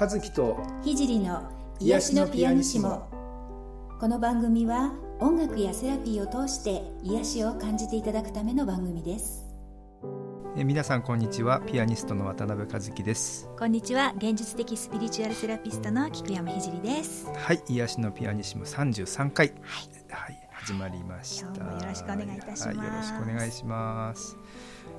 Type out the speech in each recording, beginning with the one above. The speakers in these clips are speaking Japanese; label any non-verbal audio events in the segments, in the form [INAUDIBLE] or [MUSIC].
和樹と聖の癒しのピアニシモ。この番組は音楽やセラピーを通して癒しを感じていただくための番組です。え皆さんこんにちは。ピアニストの渡辺和樹です。こんにちは。現実的スピリチュアルセラピストの菊山聖です。はい。癒しのピアニシモ33回はい、はい、始まりました。今日もよろしくお願いいたします、はい、よろしくお願いします。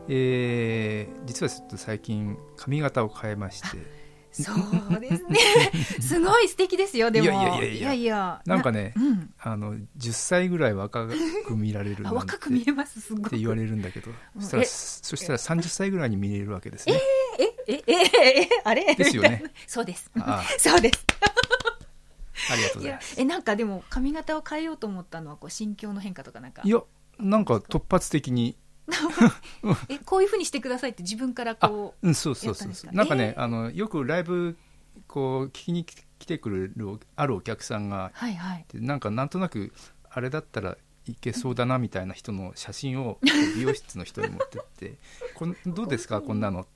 えー、実はちょっと最近髪型を変えましてそうですね。[LAUGHS] すごい素敵ですよでも。いやいやいやいや。なんかね、うん。あの10歳ぐらい若く見られる [LAUGHS] 若く見えますすごいって言われるんだけど。うん。そしたらえ？そしたら30歳ぐらいに見れるわけですね、え？え？え？え？え？あれ？ですよね。[LAUGHS] そうです。あそうです。ありがとうございます。えなんかでも髪型を変えようと思ったのはこう心境の変化とかなんか？いやなんか突発的に [LAUGHS] えこういうふうにしてくださいって自分からこううんそうそうそうやったんですか？なんかね、えー。あのよくライブこう聞きに来てくれるあるお客さんがはいはい。でなんかなんとなくあれだったらいけそうだなみたいな人の写真を美容室の人に持ってって「[LAUGHS] こんどうですか？こんなの」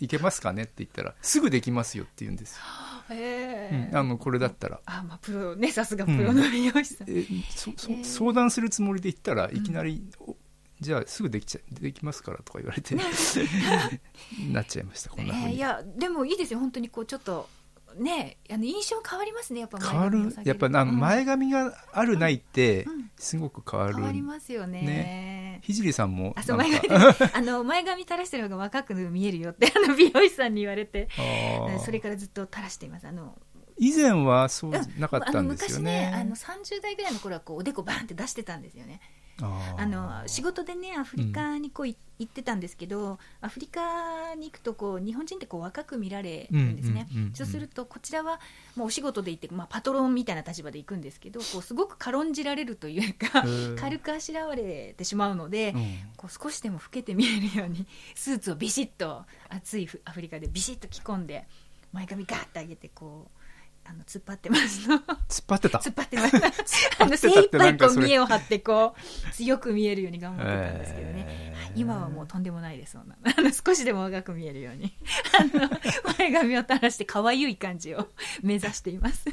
いけますかねって言ったら「すぐできますよ」って言うんですよ、えうん、あのこれだったら。あまあプロねさすがプロの美容師さん、えそそえー。相談するつもりで言ったらいきなり、おじゃあすぐできちゃできますからとか言われて [LAUGHS] なっちゃいましたこんなふうに、えーいやでもいいですよ本当にこうちょっとねあの印象変わりますねやっぱ変わるやっぱあのうん前髪があるないってうん。すごく変わる、変わりますよね。ひじりさんもあそう前髪 [LAUGHS] あの前髪垂らしてる方が若く見えるよってあの美容師さんに言われて。それからずっと垂らしています。あの以前はそううん。なかったんですよね,、あの昔ねあの30代ぐらいの頃はこうおでこバーンって出してたんですよねあの仕事でねアフリカにこうい行ってたんですけど、アフリカに行くとこう日本人ってこう若く見られるんですね、うんうんうんうん。そうするとこちらはもうお仕事で行って、まあ、パトロンみたいな立場で行くんですけどこうすごく軽んじられるというか軽くあしらわれてしまうので、うん。こう少しでも老けて見えるようにスーツをビシッと暑いアフリカでビシッと着込んで前髪ガーッて上げてこうあの突っ張ってますの。突っ張ってた？突っ張ってます。[LAUGHS] あの精一杯こう見栄を張ってこう強く見えるように頑張ってたんですけどね。えー。今はもうとんでもないですそんな。のあの少しでも若く見えるように。あの前髪を垂らして可愛い感じを目指しています。[LAUGHS]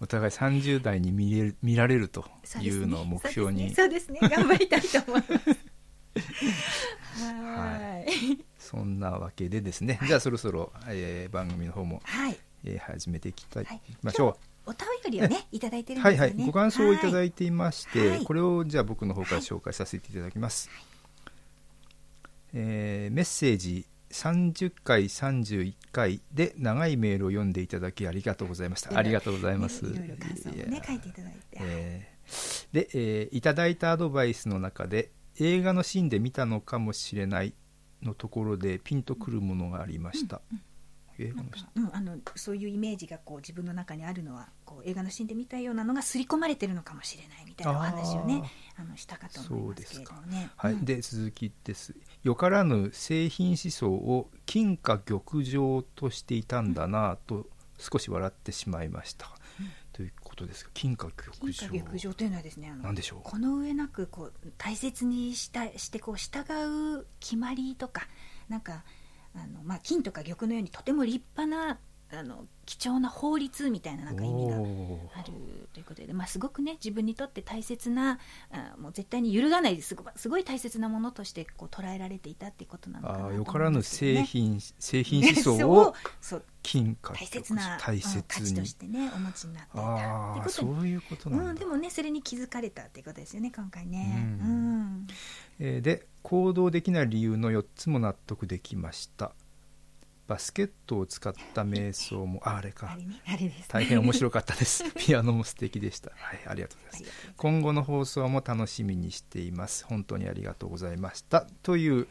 お互い30代に見れる見られるというのを目標に。そうですね。そうですね。頑張りたいと思います。[LAUGHS] はーい。そんなわけでですね。じゃあそろそろ、えー番組の方も、はいえー始めていきたい、はい。ましょうお便りをねいただいてるんはいですよね。はい、ご感想をいただいいていまして、はい。これをじゃあ僕の方から紹介させていただきます、えーメッセージ30回31回で長いメールを読んでいただきありがとうございました。ありがとうございます。いろいろ感想もいやね書いていただいて、えー。で、えーいただいたアドバイスの中で映画のシーンで見たのかもしれないのところでピンとくるものがありました、映画なんのシーンかうん、あのそういうイメージがこう自分の中にあるのはこう映画のシーンで見たようなのが刷り込まれてるのかもしれないみたいなお話をねあのしたかと思いますけれどもね。はい、うん。で続きですよからぬ製品思想を金貨玉状としていたんだなと少し笑ってしまいました、ということですが金貨玉金状貨玉状というのはですねあのでしょう？この上なくこう大切にしたしてこう従う決まりとかなんかあの、まあ、金とか玉のようにとても立派なあの貴重な法律みたいななんか意味があるということで、まあ、すごくね自分にとって大切なあもう絶対に揺るがないすごすごい大切なものとしてこう捉えられていたっていうことなのかなとあよからぬ製品製品思想そを金貨大切な大うん価切に。値としてねお持ちになっていたってことにそういうことなんだ、うん、でもねそれに気づかれたっていうことですよね今回ね。ううん。ん、えーで行動できない理由の4つも納得できましたバスケットを使った瞑想もああれか。大変面白かったです。[LAUGHS] ピアノも素敵でした。はいありがとうございます。今後の放送も楽しみにしています。本当にありがとうございました。という、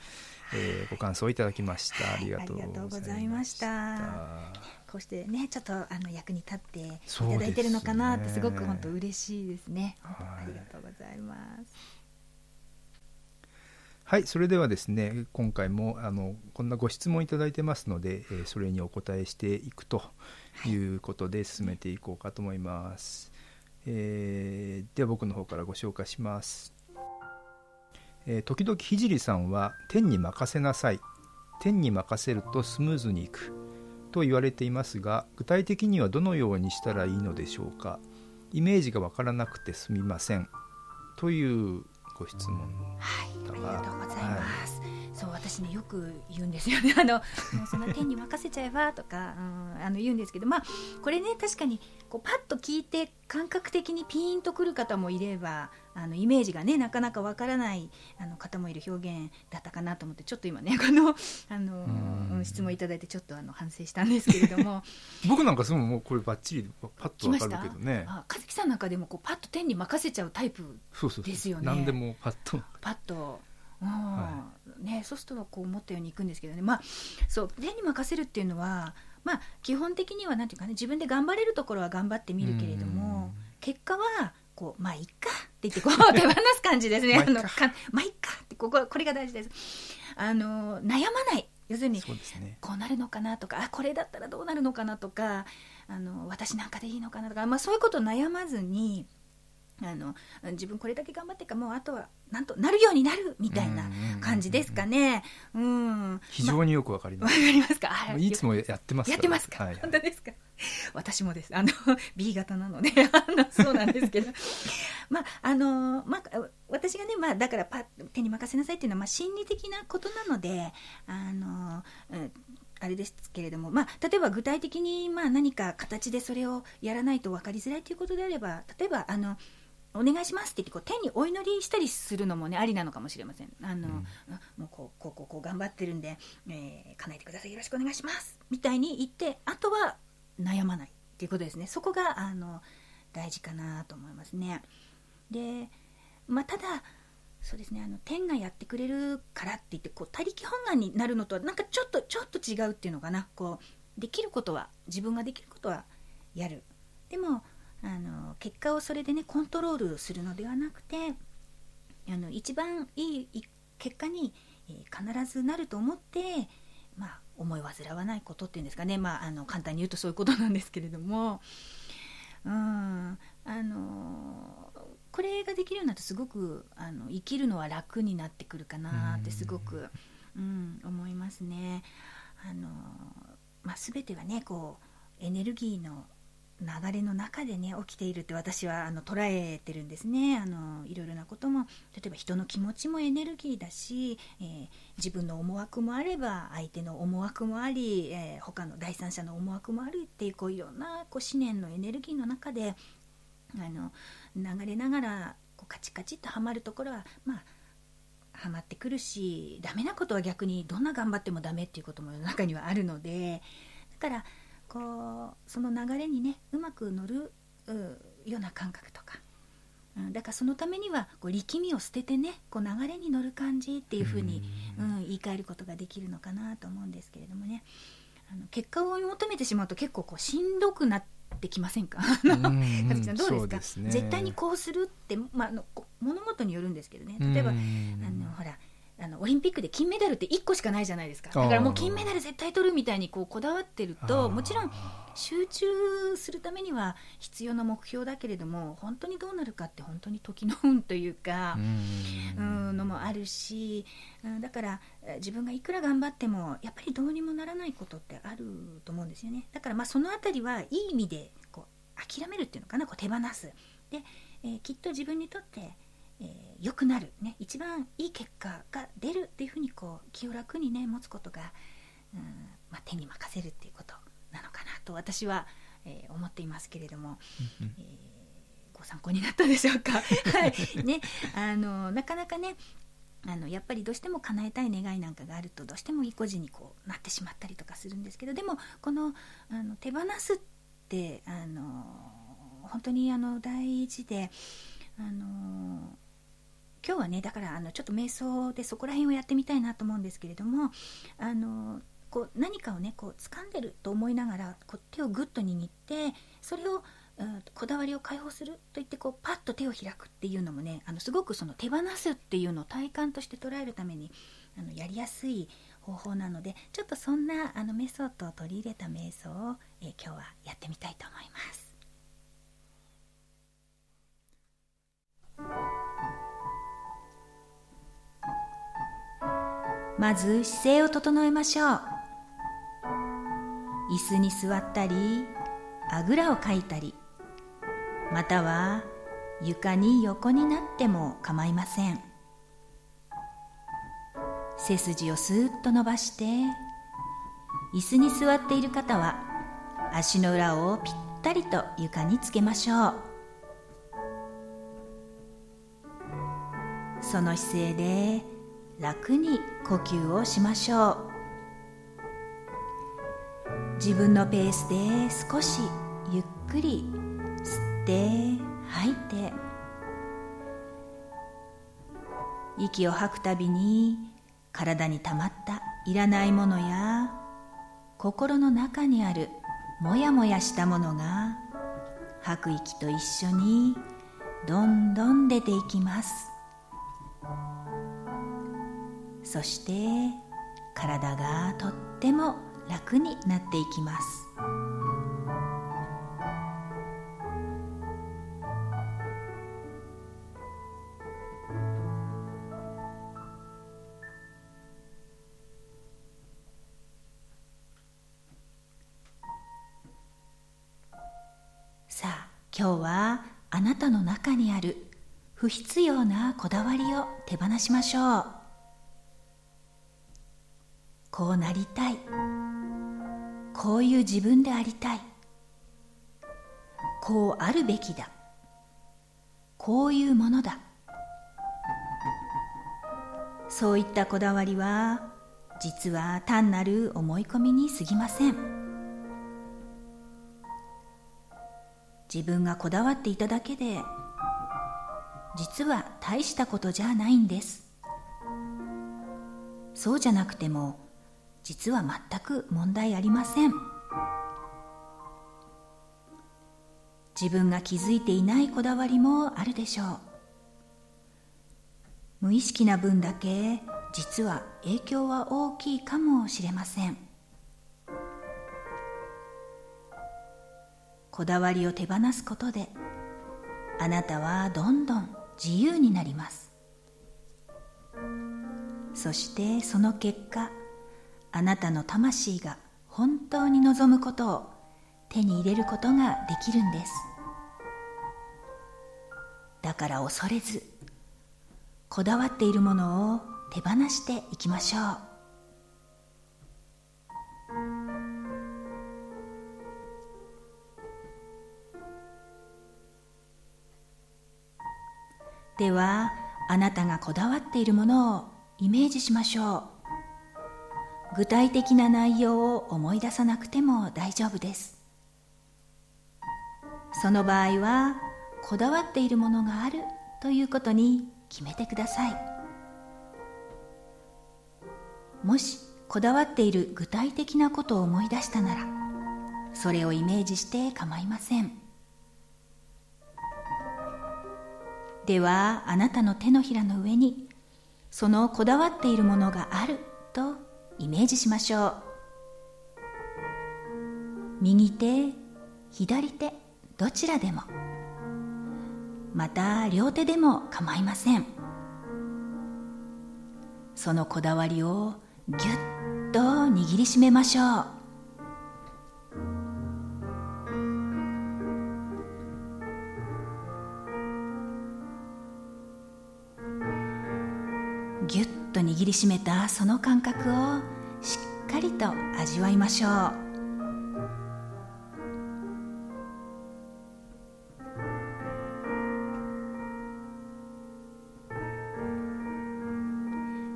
えーご感想をいただきました。ありがとうごございました。たこうしてねちょっとあの役に立っていただいてるのかなってすごく本当嬉しいですね。本当はい。ありがとうございます。はいそれではですね今回もあのこんなご質問いただいてますので、えーそれにお答えしていくとい。うことで進めていこうかと思います、えーでは僕の方からご紹介します、えー時々聖さんは天に任せなさい。天に任せるとスムーズにいく。と言われていますが具体的にはどのようにしたらいいのでしょうか。イメージがわからなくてすみません。というご質問はいありがとうございます、私ねよく言うんですよね。[LAUGHS] あのもうその天に任せちゃえばとか、うん、あの言うんですけどまあこれね確かにこうパッと聞いて感覚的にピーンとくる方もいればあのイメージがねなかなかわからないあの方もいる表現だったかなと思ってちょっと今ね [LAUGHS] このあの質問いただいてちょっとあの反省したんですけれども。[LAUGHS] 僕なんかすぐもうこればっちりパッとわかるけどね。あ和樹さんなんかでもこうパッと天に任せちゃうタイプですよね。何でもパッと。パッとはい、ね、そうするとこう思ったようにいくんですけどね、まあ、そう天に任せるっていうのは、まあ、基本的にはなんていうかね自分で頑張れるところは頑張ってみるけれども結果はこうまあいっかって言ってこう手放す感じですね。あのかまあいっかってこここれが大事です。あの悩まない。要するに、ね、こうなるのかなとかあこれだったらどうなるのかなとかあの私なんかでいいのかなとか、まあ、そういうことを悩まずにあの自分これだけ頑張ってかもうあとはなんとなるようになるみたいな感じですかね。うん。非常によくわかります。わ、ま、かりますか？いつもやってますやってますか？はい、本当ですか？私もです。あの B 型なので [LAUGHS] あのそうなんですけど、[LAUGHS] まああのまあ私がねまあだからパ手に任せなさいっていうのはまあ心理的なことなのであの。うんあれですけれども、まあ、例えば具体的にまあ何か形でそれをやらないと分かりづらいということであれば例えばあのお願いしますって言ってこう天にお祈りしたりするのもねありなのかもしれません。あの、うん、もうこうこうこうこう頑張ってるんで、えー、叶えてください。よろしくお願いします。みたいに言ってあとは悩まないっていうことですね。そこがあの大事かなと思いますね。でまあただそうですねあの天がやってくれるからって言ってこう他力本願になるのとはなんかちょっとちょっと違うっていうのかな。こうできることは自分ができることはやる。でもあの結果をそれでねコントロールするのではなくてあの一番いい結果に、えー、必ずなると思って、まあ、思い煩わないことっていうんですかね、まあ、あの簡単に言うとそういうことなんですけれども、うん。あのこれができるようになるとすごくあの生きるのは楽になってくるかなってすごく、うん、思いますね。あのまあ、全てはねこうエネルギーの流れの中でね起きているって私はあの捉えてるんですね。あのいろいろなことも例えば人の気持ちもエネルギーだし、えー、自分の思惑もあれば相手の思惑もあり、えー、他の第三者の思惑もあるっていうこういろんなこう思念のエネルギーの中であの流れながらこうカチカチっとはまるところはまあはまってくるしダメなことは逆にどんな頑張ってもダメっていうことも世の中にはあるのでだからこうその流れにねうまく乗るような感覚とか、うん、だからそのためにはこう力みを捨ててねこう流れに乗る感じっていうふうに、うん、言い換えることができるのかなと思うんですけれどもね。あの結果を求めてしまうと結構こうしんどくなってきませんか？どうですか、ね、絶対にこうするって、まあ、の物事によるんですけどね。例えばあのほらあのオリンピックで金メダルって1個しかないじゃないですか。だからもう金メダル絶対取るみたいにこうこだわってるともちろん集中するためには必要な目標だけれども本当にどうなるかって本当に時の運というかうん。のもあるしだから自分がいくら頑張ってもやっぱりどうにもならないことってあると思うんですよね。だからまあその辺りはいい意味でこう諦めるっていうのかなこう手放す。で、えー、きっと自分にとってえー、良くなる、ね、一番いい結果が出るっていうふうにこう気を楽にね持つことが、うんまあ、手に任せるっていうことなのかなと私は、えー、思っていますけれども、えー、ご参考になったでしょうか？[LAUGHS] はい。ね、あのなかなかねあのやっぱりどうしても叶えたい願いなんかがあるとどうしても意固地にこうなってしまったりとかするんですけどでもこのあの手放すってあの本当にあの大事であの今日はねだからあのちょっと瞑想でそこら辺をやってみたいなと思うんですけれどもあのこう何かをねこう掴んでると思いながらこう手をぐっと握ってそれをこだわりを解放すると言ってこうパッと手を開くっていうのもねあのすごくその手放すっていうのを体感として捉えるためにあのやりやすい方法なのでちょっとそんなあのメソッドを取り入れた瞑想を、えー、今日はやってみたいと思います。まず姿勢を整えましょう。椅子に座ったりあぐらをかいたりまたは床に横になっても構いません。背筋をスーッと伸ばして椅子に座っている方は足の裏をぴったりと床につけましょう。その姿勢で楽に呼吸をしましょう。自分のペースで少しゆっくり吸って吐いて息を吐くたびに体にたまったいらないものや心の中にあるもやもやしたものが吐く息と一緒にどんどん出ていきます。そして体がとっても楽になっていきます。さあ今日はあなたの中にある不必要なこだわりを手放しましょう。こうなりたい。こういう自分でありたい。こうあるべきだ。こういうものだ。そういったこだわりは実は単なる思い込みに過ぎません。自分がこだわっていただけで実は大したことじゃないんです。そうじゃなくても実は全く問題ありません。自分が気づいていないこだわりもあるでしょう。無意識な分だけ実は影響は大きいかもしれません。こだわりを手放すことであなたはどんどん自由になります。そしてその結果あなたの魂が本当に望むことを手に入れることができるんです。だから恐れずこだわっているものを手放していきましょう。ではあなたがこだわっているものをイメージしましょう。具体的な内容を思い出さなくても大丈夫です。その場合はこだわっているものがあるということに決めてください。もしこだわっている具体的なことを思い出したならそれをイメージして構いません。ではあなたの手のひらの上にそのこだわっているものがあるイメージしましょう。右手左手どちらでも。また両手でも構いません。そのこだわりをぎゅっと握りしめましょう。ぎゅっと握りしめたその感覚をしっかりと味わいましょう。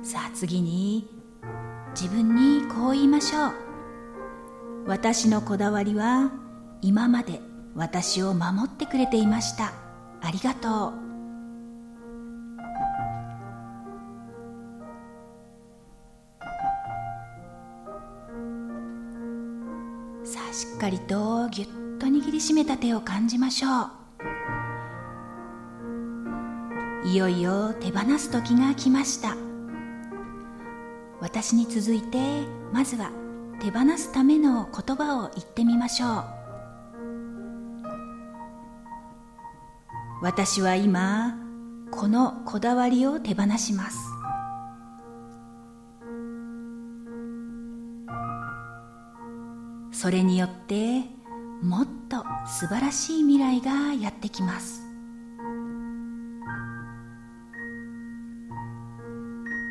さあ次に自分にこう言いましょう。私のこだわりは今まで私を守ってくれていました。ありがとう。かりとぎゅっと握りしめた手を感じましょう。いよいよ手放す時が来ました。私に続いてまずは手放すための言葉を言ってみましょう。私は今このこだわりを手放します。それによってもっと素晴らしい未来がやってきます。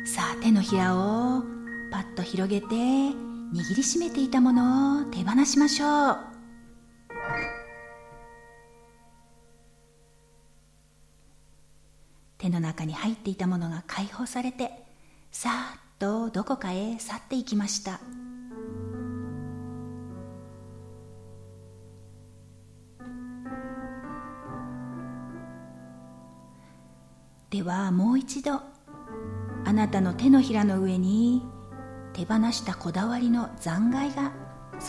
さあ手のひらをパッと広げて握りしめていたものを手放しましょう。手の中に入っていたものが解放されてさーっとどこかへ去っていきました。ではもう一度あなたの手のひらの上に手放したこだわりの残骸が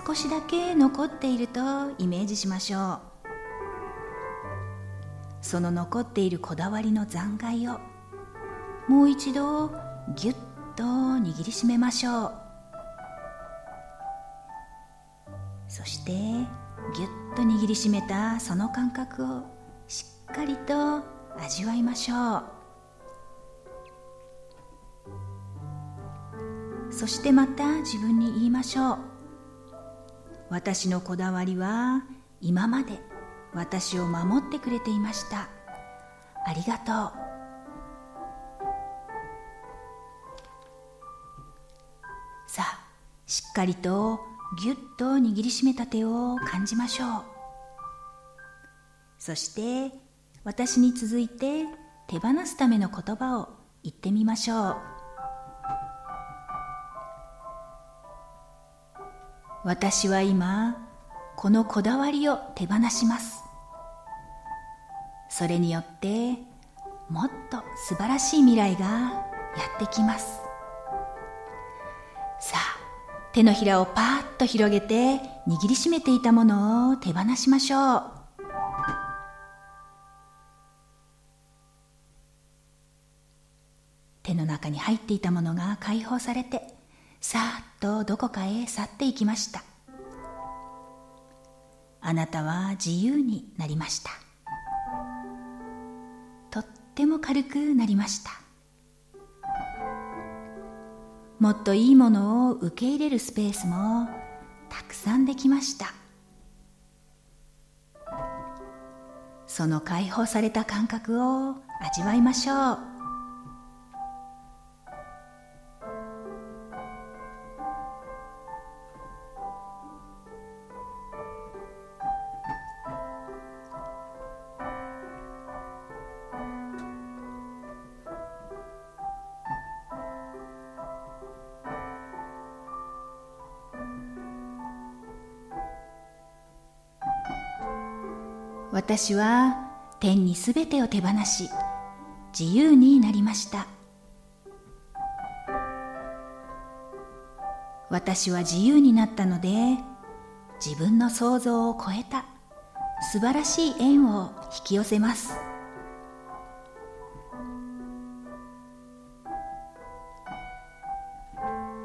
少しだけ残っているとイメージしましょう。その残っているこだわりの残骸をもう一度ぎゅっと握りしめましょう。そしてぎゅっと握りしめたその感覚をしっかりと味わいましょう。そしてまた自分に言いましょう。私のこだわりは今まで私を守ってくれていました。ありがとう。さあしっかりとぎゅっと握りしめた手を感じましょう。そして私に続いて手放すための言葉を言ってみましょう。私は今このこだわりを手放します。それによってもっと素晴らしい未来がやってきます。さあ手のひらをパーッと広げて握りしめていたものを手放しましょう。っていたものが解放されてさーっとどこかへ去っていきました。あなたは自由になりました。とっても軽くなりました。もっといいものを受け入れるスペースもたくさんできました。その解放された感覚を味わいましょう。私は天にすべてを手放し自由になりました。私は自由になったので自分の想像を超えた素晴らしい縁を引き寄せます。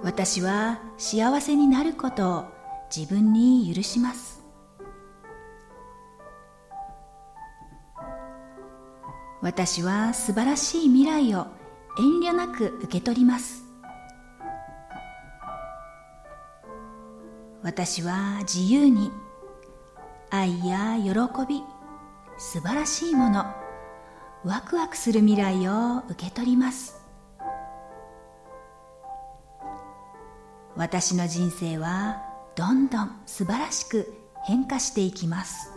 私は幸せになることを自分に許します。私は素晴らしい未来を遠慮なく受け取ります。私は自由に愛や喜び素晴らしいものワクワクする未来を受け取ります。私の人生はどんどん素晴らしく変化していきます。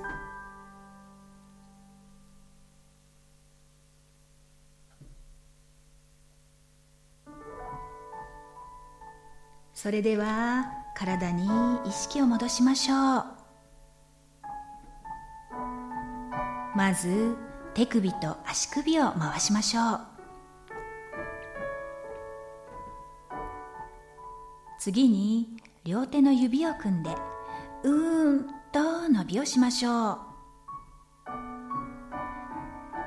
それでは体に意識を戻しましょう。まず手首と足首を回しましょう。次に両手の指を組んでうーんと伸びをしましょう。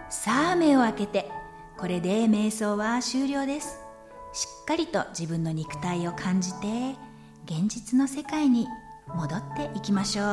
さあ目を開けてこれで瞑想は終了です。しっかりと自分の肉体を感じて現実の世界に戻っていきましょう。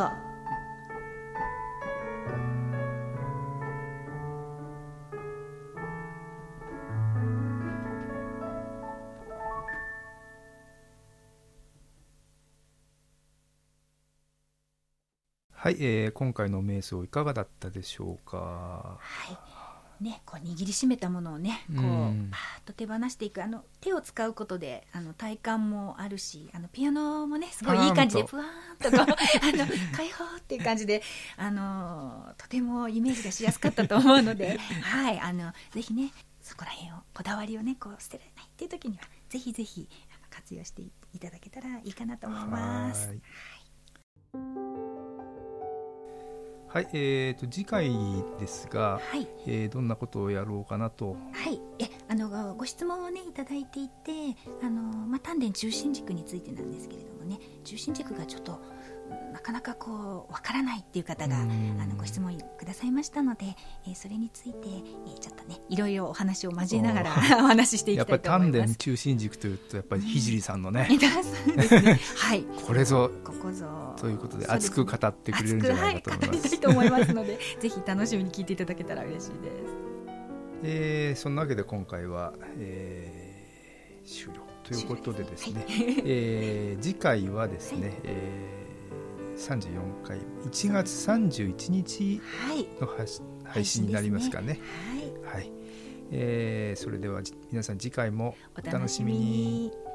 はい、えー今回の瞑想いかがだったでしょうか？はいね、こう握りしめたものをねこううんパーッと手放していく。あの手を使うことであの体感もあるしあのピアノもねすごいいい感じでパふわーんとこう [LAUGHS] あの開放っていう感じであのとてもイメージがしやすかったと思うので、[LAUGHS] はい、あのぜひねそこら辺をこだわりをねこう捨てられないっていう時にはぜひぜひ活用していいただけたらいいかなと思います。はいはい、えー、と次回ですが、はい。えーどんなことをやろうかなと。はい、えあのごご質問をねいただいていてあの、まあ、丹田中心軸についてなんですけれどもね中心軸がちょっとうんなかなかこうわからないっていう方があうん。のご質問くださいましたので、えーそれについて、えーちょっとねいろいろお話を交えながら [LAUGHS] お話ししていやっきたぱり丹田いと思います。中心軸というとやっぱり聖さんのね、[LAUGHS] そうですね。はい。これぞここぞ。ということで熱く語ってくれるんじゃないかと思いますはい、と思いますので [LAUGHS] ぜひ楽しみに聞いていただけたら嬉しいです。えーそんなわけで今回は、えー終了ということでですね、はい。えー次回はですね、えー34回1月31日はい。の配信になりますかね。はい。はい、えーそれではじ皆さん次回もお楽しみに。